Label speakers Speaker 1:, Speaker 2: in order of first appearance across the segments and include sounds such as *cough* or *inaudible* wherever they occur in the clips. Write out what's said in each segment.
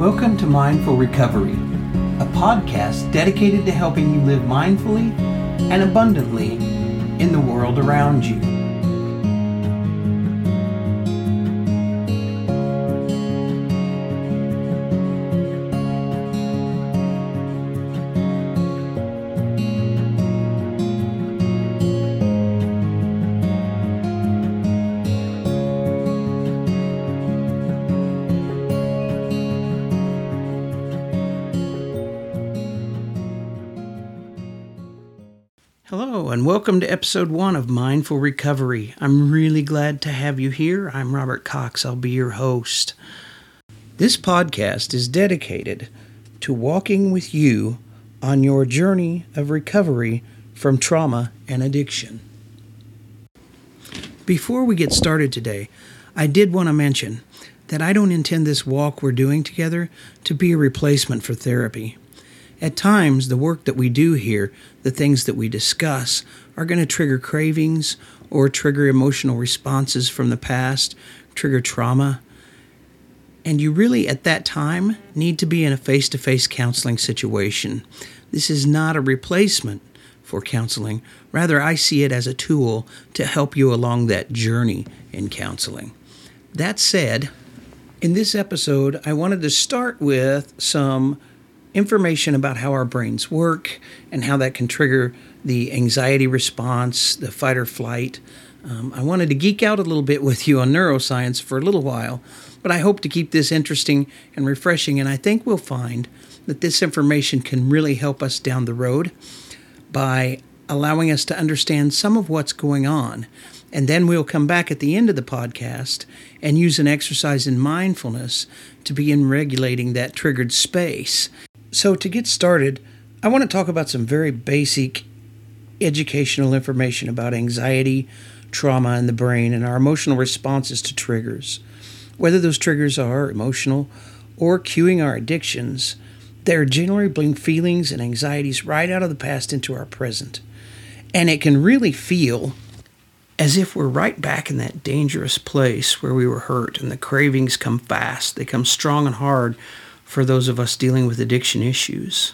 Speaker 1: Welcome to Mindful Recovery, a podcast dedicated to helping you live mindfully and abundantly in the world around you. Welcome to episode one of Mindful Recovery. I'm really glad to have you here. I'm Robert Cox. I'll be your host. This podcast is dedicated to walking with you on your journey of recovery from trauma and addiction. Before we get started today, I did want to mention that I don't intend this walk we're doing together to be a replacement for therapy. At times, the work that we do here, the things that we discuss, are going to trigger cravings or trigger emotional responses from the past, trigger trauma. And you really, at that time, need to be in a face to face counseling situation. This is not a replacement for counseling. Rather, I see it as a tool to help you along that journey in counseling. That said, in this episode, I wanted to start with some information about how our brains work and how that can trigger the anxiety response, the fight or flight. Um, I wanted to geek out a little bit with you on neuroscience for a little while, but I hope to keep this interesting and refreshing, and I think we'll find that this information can really help us down the road by allowing us to understand some of what's going on. And then we'll come back at the end of the podcast and use an exercise in mindfulness to begin regulating that triggered space so, to get started, I want to talk about some very basic educational information about anxiety, trauma, and the brain and our emotional responses to triggers. Whether those triggers are emotional or cueing our addictions, they're generally bringing feelings and anxieties right out of the past into our present. And it can really feel as if we're right back in that dangerous place where we were hurt, and the cravings come fast. They come strong and hard for those of us dealing with addiction issues.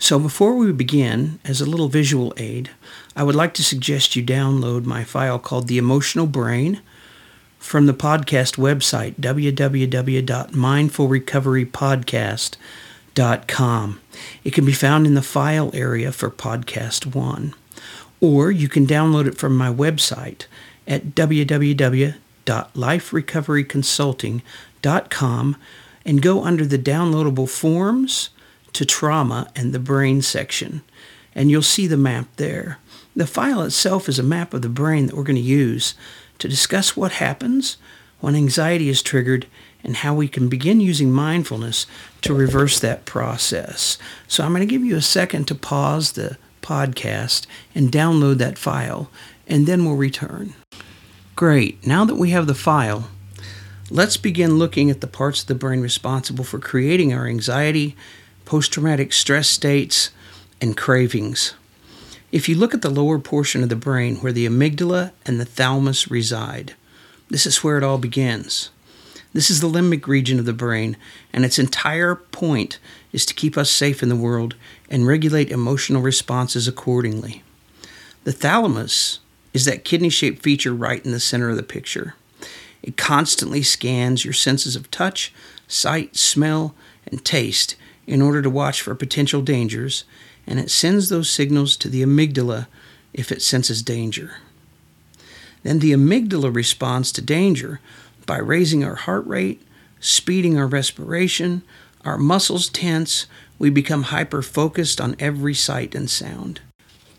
Speaker 1: So, before we begin, as a little visual aid, I would like to suggest you download my file called The Emotional Brain from the podcast website, www.mindfulrecoverypodcast.com. It can be found in the file area for podcast one, or you can download it from my website at www.liferecoveryconsulting.com and go under the downloadable forms to trauma and the brain section, and you'll see the map there. The file itself is a map of the brain that we're going to use to discuss what happens when anxiety is triggered and how we can begin using mindfulness to reverse that process. So I'm going to give you a second to pause the podcast and download that file, and then we'll return. Great. Now that we have the file, Let's begin looking at the parts of the brain responsible for creating our anxiety, post traumatic stress states, and cravings. If you look at the lower portion of the brain where the amygdala and the thalamus reside, this is where it all begins. This is the limbic region of the brain, and its entire point is to keep us safe in the world and regulate emotional responses accordingly. The thalamus is that kidney shaped feature right in the center of the picture. It constantly scans your senses of touch, sight, smell, and taste in order to watch for potential dangers, and it sends those signals to the amygdala if it senses danger. Then the amygdala responds to danger by raising our heart rate, speeding our respiration, our muscles tense, we become hyper focused on every sight and sound.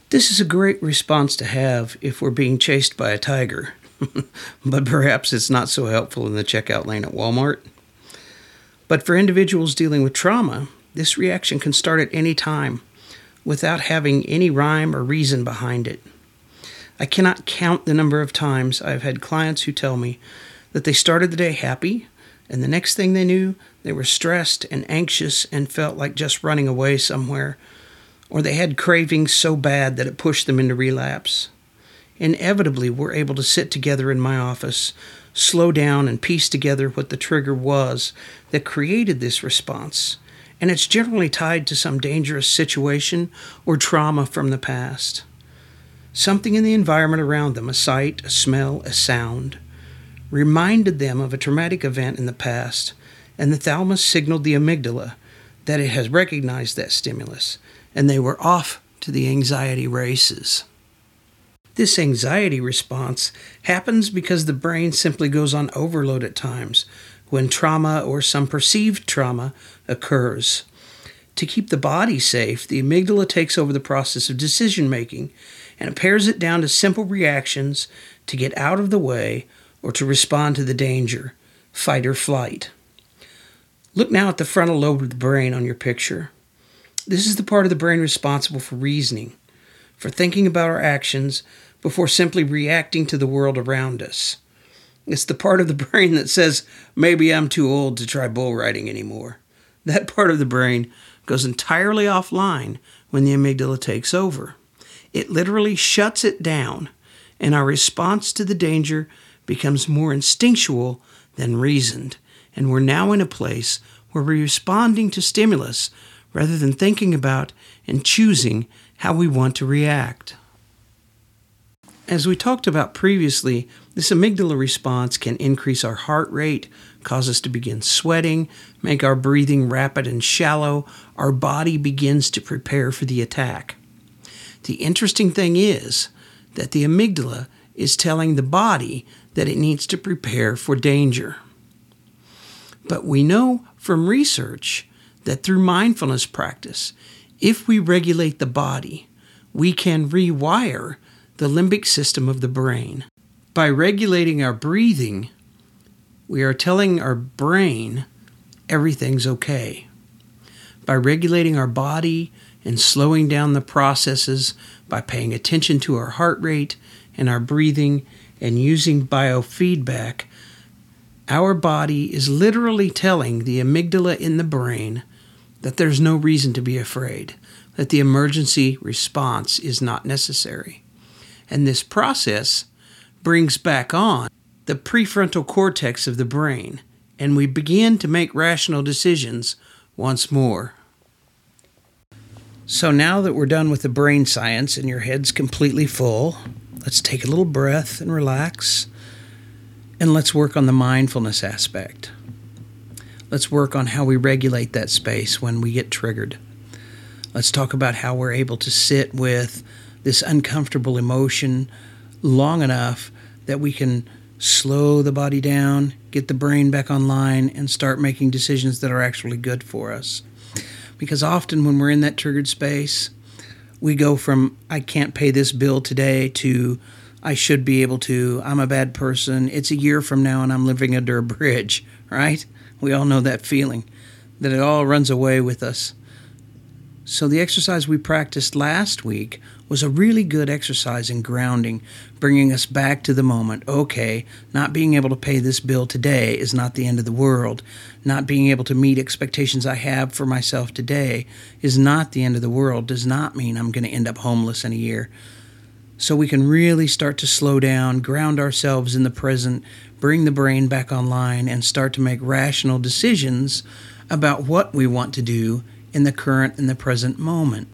Speaker 1: This is a great response to have if we're being chased by a tiger. *laughs* but perhaps it's not so helpful in the checkout lane at Walmart. But for individuals dealing with trauma, this reaction can start at any time without having any rhyme or reason behind it. I cannot count the number of times I've had clients who tell me that they started the day happy, and the next thing they knew, they were stressed and anxious and felt like just running away somewhere, or they had cravings so bad that it pushed them into relapse inevitably we're able to sit together in my office slow down and piece together what the trigger was that created this response. And it's generally tied to some dangerous situation or trauma from the past. Something in the environment around them, a sight, a smell, a sound, reminded them of a traumatic event in the past, and the thalamus signaled the amygdala that it has recognized that stimulus, and they were off to the anxiety races. This anxiety response happens because the brain simply goes on overload at times when trauma or some perceived trauma occurs. To keep the body safe, the amygdala takes over the process of decision making and pares it down to simple reactions to get out of the way or to respond to the danger, fight or flight. Look now at the frontal lobe of the brain on your picture. This is the part of the brain responsible for reasoning, for thinking about our actions before simply reacting to the world around us. It's the part of the *laughs* brain that says, maybe I'm too old to try bull riding anymore. That part of the brain goes entirely offline when the amygdala takes over. It literally shuts it down, and our response to the danger becomes more instinctual than reasoned. And we're now in a place where we're responding to stimulus rather than thinking about and choosing how we want to react. As we talked about previously, this amygdala response can increase our heart rate, cause us to begin sweating, make our breathing rapid and shallow. Our body begins to prepare for the attack. The interesting thing is that the amygdala is telling the body that it needs to prepare for danger. But we know from research that through mindfulness practice, if we regulate the body, we can rewire the limbic system of the brain. By regulating our breathing, we are telling our brain everything's okay. By regulating our body and slowing down the processes, by paying attention to our heart rate and our breathing and using biofeedback, our body is literally telling the amygdala in the brain that there's no reason to be afraid, that the emergency response is not necessary. And this process brings back on the prefrontal cortex of the brain, and we begin to make rational decisions once more. So now that we're done with the brain science and your head's completely full, let's take a little breath and relax. And let's work on the mindfulness aspect. Let's work on how we regulate that space when we get triggered. Let's talk about how we're able to sit with this uncomfortable emotion long enough that we can slow the body down, get the brain back online, and start making decisions that are actually good for us. Because often when we're in that triggered space, we go from I can't pay this bill today to I should be able to. I'm a bad person. It's a year from now and I'm living under a bridge, *laughs* right? We all know that feeling that it all runs away with us. So, the exercise we practiced last week was a really good exercise in grounding, bringing us back to the moment. Okay, not being able to pay this bill today is not the end of the world. Not being able to meet expectations I have for myself today is not the end of the world, does not mean I'm going to end up homeless in a year. So, we can really start to slow down, ground ourselves in the present, bring the brain back online, and start to make rational decisions about what we want to do in the current and the present moment.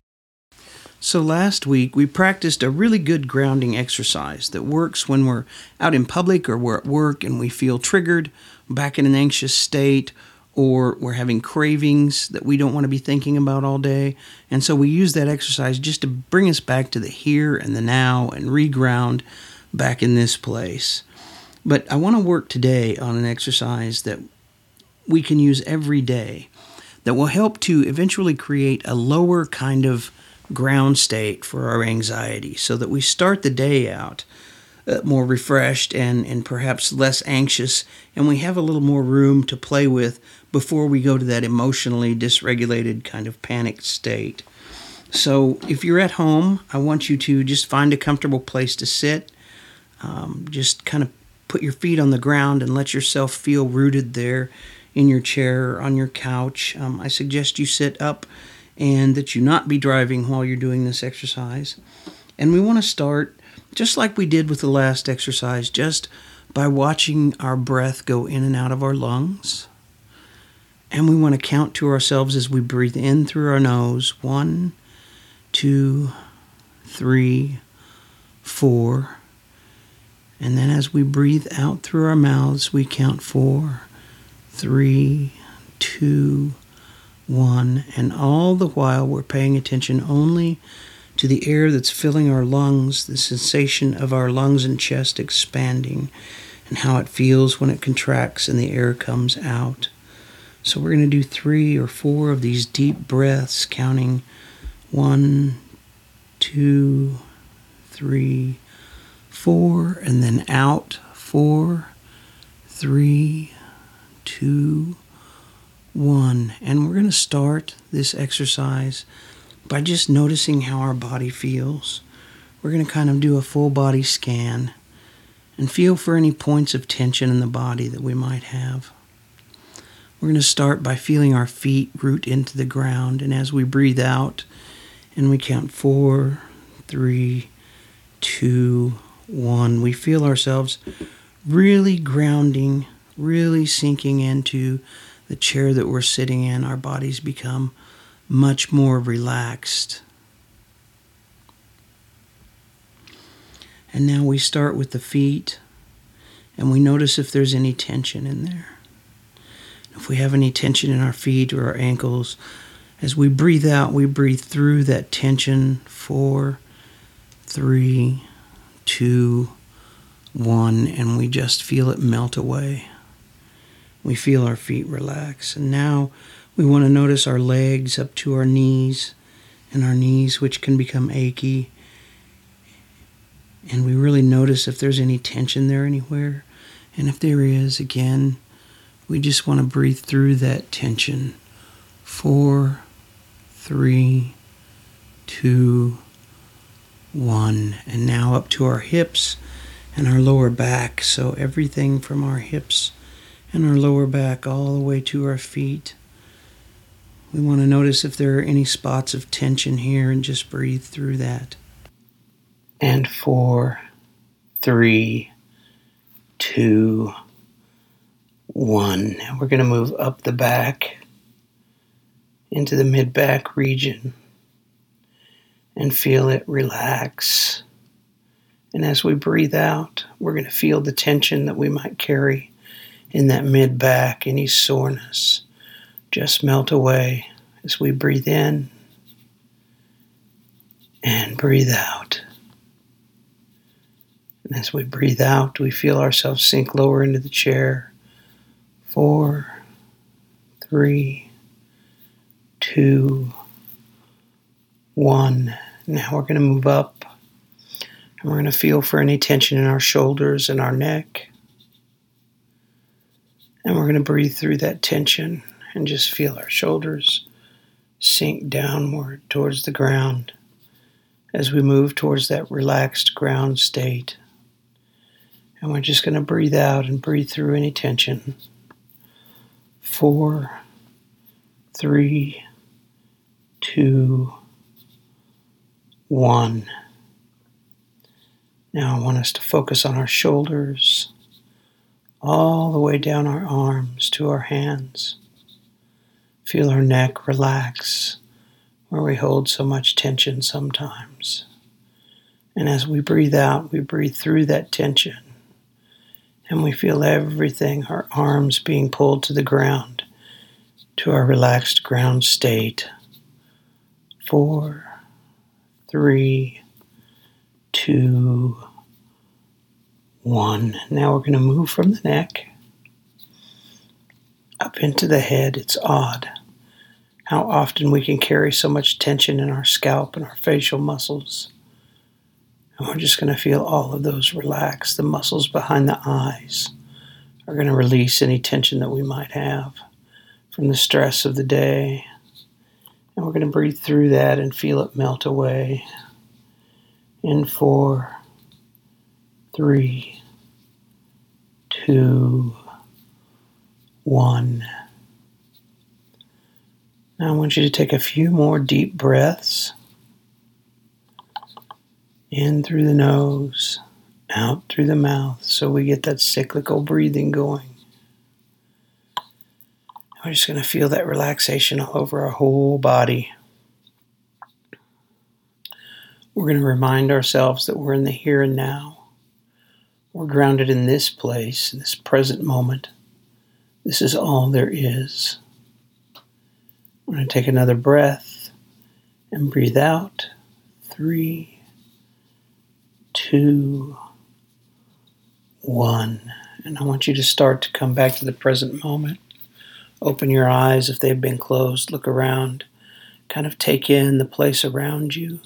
Speaker 1: So, last week we practiced a really good grounding exercise that works when we're out in public or we're at work and we feel triggered, back in an anxious state, or we're having cravings that we don't want to be thinking about all day. And so we use that exercise just to bring us back to the here and the now and reground back in this place. But I want to work today on an exercise that we can use every day that will help to eventually create a lower kind of ground state for our anxiety so that we start the day out uh, more refreshed and, and perhaps less anxious, and we have a little more room to play with before we go to that emotionally dysregulated kind of panicked state. So, if you're at home, I want you to just find a comfortable place to sit. Um, just kind of put your feet on the ground and let yourself feel rooted there in your chair or on your couch. Um, I suggest you sit up and that you not be driving while you're doing this exercise. And we want to start just like we did with the last exercise, just by watching our breath go in and out of our lungs. And we want to count to ourselves as we breathe in through our nose one, two, three, four. And then as we breathe out through our mouths, we count four, three, two, one. And all the while, we're paying attention only to the air that's filling our lungs, the sensation of our lungs and chest expanding, and how it feels when it contracts and the air comes out. So we're going to do three or four of these deep breaths, counting one, two, three, four, and then out four, three, two, one. And we're going to start this exercise by just noticing how our body feels. We're going to kind of do a full body scan and feel for any points of tension in the body that we might have. We're going to start by feeling our feet root into the ground, and as we breathe out and we count four, three, two, one, we feel ourselves really grounding, really sinking into the chair that we're sitting in. Our bodies become much more relaxed. And now we start with the feet and we notice if there's any tension in there. If we have any tension in our feet or our ankles, as we breathe out, we breathe through that tension. Four, three, two, one, and we just feel it melt away. We feel our feet relax. And now we want to notice our legs up to our knees and our knees, which can become achy. And we really notice if there's any tension there anywhere. And if there is, again, we just want to breathe through that tension. Four, three, two, one. And now up to our hips and our lower back. So everything from our hips and our lower back all the way to our feet. We want to notice if there are any spots of tension here and just breathe through that. And four, three, two, one. Now we're going to move up the back into the mid back region and feel it relax. And as we breathe out, we're going to feel the tension that we might carry in that mid back, any soreness, just melt away as we breathe in and breathe out. And as we breathe out, we feel ourselves sink lower into the chair four, three, two, one. Now we're going to move up and we're going to feel for any tension in our shoulders and our neck. And we're going to breathe through that tension and just feel our shoulders sink downward towards the ground as we move towards that relaxed ground state. And we're just going to breathe out and breathe through any tension four, three, two, one. Now I want us to focus on our shoulders, all the way down our arms to our hands. Feel our neck relax where we hold so much tension sometimes. And as we breathe out, we breathe through that tension and we feel everything, our arms being pulled to the ground, to our relaxed ground state. Four, three, two, one. Now we're going to move from the neck up into the head. It's odd how often we can carry so much tension in our scalp and our facial muscles. And we're just going to feel all of those relax. The muscles behind the eyes are going to release any tension that we might have from the stress of the day. And we're going to breathe through that and feel it melt away. In four, three, two, one. Now I want you to take a few more deep breaths in through the nose, out through the mouth so we get that cyclical breathing going. We're just going to feel that relaxation all over our whole body. We're going to remind ourselves that we're in the here and now. We're grounded in this place, in this present moment. This is all there is. We're going to take another breath and breathe out. Three, two, one. And I want you to start to come back to the present moment. Open your eyes if they've been closed. Look around. Kind of take in the place around you.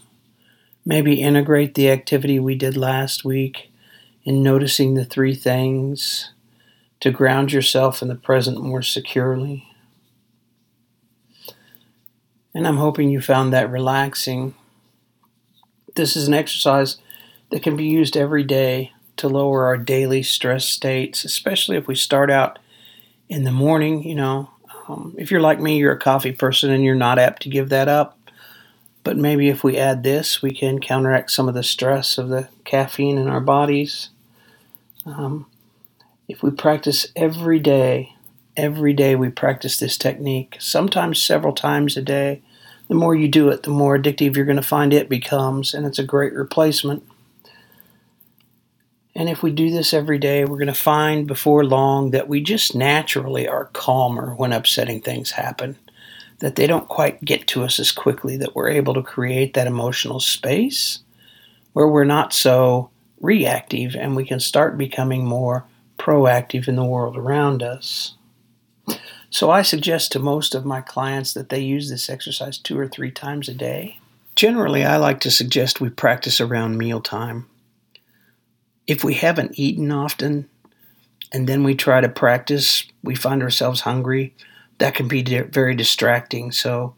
Speaker 1: Maybe integrate the activity we did last week in noticing the three things to ground yourself in the present more securely. And I'm hoping you found that relaxing. This is an exercise that can be used every day to lower our daily stress states, especially if we start out in the morning. You know, um, if you're like me, you're a coffee person and you're not apt to give that up. But maybe if we add this, we can counteract some of the stress of the caffeine in our bodies. Um, if we practice every day, every day we practice this technique, sometimes several times a day, the more you do it, the more addictive you're going to find it becomes, and it's a great replacement and if we do this every day, we're going to find before long that we just naturally are calmer when upsetting things happen, that they don't quite get to us as quickly, that we're able to create that emotional space where we're not so reactive and we can start becoming more proactive in the world around us. So I suggest to most of my clients that they use this exercise two or three times a day. Generally, I like to suggest we practice around mealtime if we haven't eaten often and then we try to practice, we find ourselves hungry, that can be very distracting. So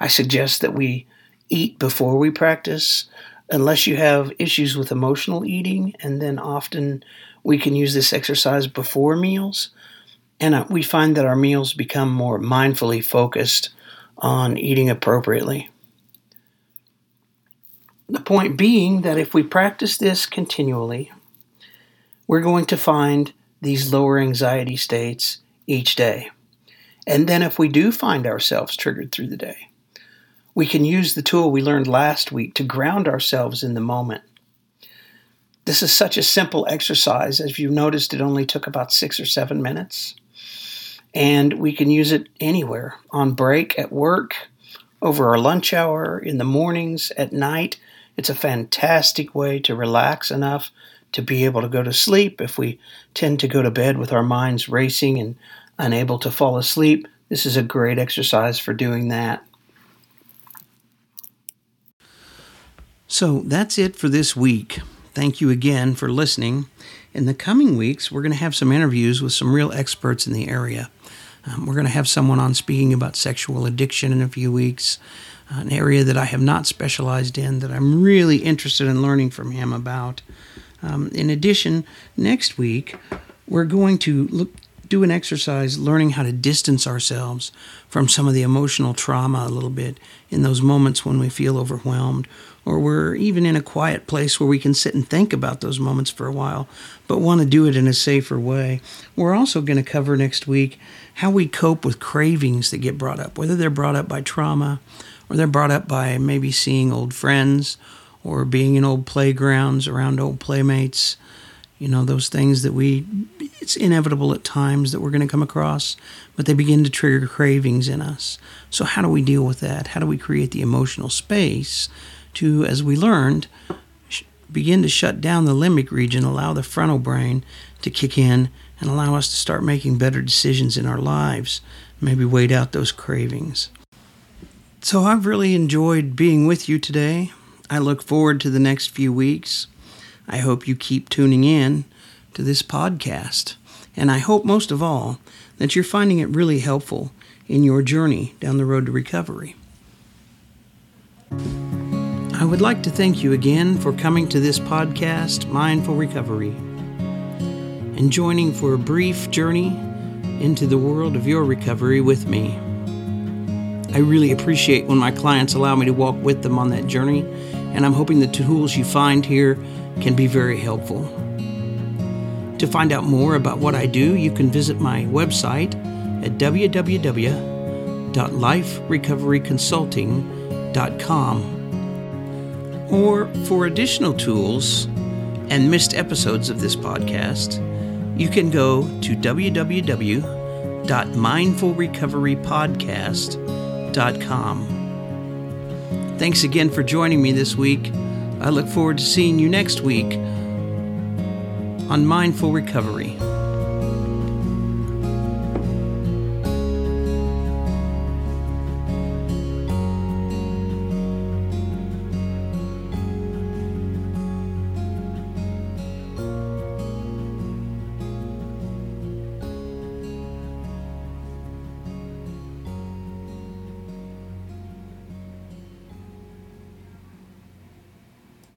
Speaker 1: I suggest that we eat before we practice, unless you have issues with emotional eating, and then often we can use this exercise before meals. And uh, we find that our meals become more mindfully focused on eating appropriately. The point being that if we practice this continually, we're going to find these lower anxiety states each day. And then if we do find ourselves triggered through the day, we can use the tool we learned last week to ground ourselves in the moment. This is such a simple exercise. As you noticed, it only took about six or seven minutes. And we can use it anywhere on break, at work, over our lunch hour, in the mornings, at night. It's a fantastic way to relax enough to be able to go to sleep. If we tend to go to bed with our minds racing and unable to fall asleep, this is a great exercise for doing that. So that's it for this week. Thank you again for listening. In the coming weeks, we're going to have some interviews with some real experts in the area. Um, we're going to have someone on speaking about sexual addiction in a few weeks, an area that I have not specialized in that I'm really interested in learning from him about. Um, in addition, next week we're going to look do an exercise learning how to distance ourselves from some of the emotional trauma a little bit in those moments when we feel overwhelmed or we're even in a quiet place where we can sit and think about those moments for a while but want to do it in a safer way. We're also going to cover next week how we cope with cravings that get brought up, whether they're brought up by trauma or they're brought up by maybe seeing old friends or being in old playgrounds around old playmates. You know, those things that we, it's inevitable at times that we're going to come across, but they begin to trigger cravings in us. So, how do we deal with that? How do we create the emotional space to, as we learned, begin to shut down the limbic region, allow the frontal brain to kick in, and allow us to start making better decisions in our lives, maybe wait out those cravings. So, I've really enjoyed being with you today. I look forward to the next few weeks. I hope you keep tuning in to this podcast. And I hope most of all that you're finding it really helpful in your journey down the road to recovery. I would like to thank you again for coming to this podcast, Mindful Recovery, and joining for a brief journey into the world of your recovery with me. I really appreciate when my clients allow me to walk with them on that journey and I'm hoping the tools you find here can be very helpful. To find out more about what I do, you can visit my website at www.liferecoveryconsulting.com. Or for additional tools and missed episodes of this podcast, you can go to www.mindfulrecoverypodcast.com. Thanks again for joining me this week. I look forward to seeing you next week on Mindful Recovery.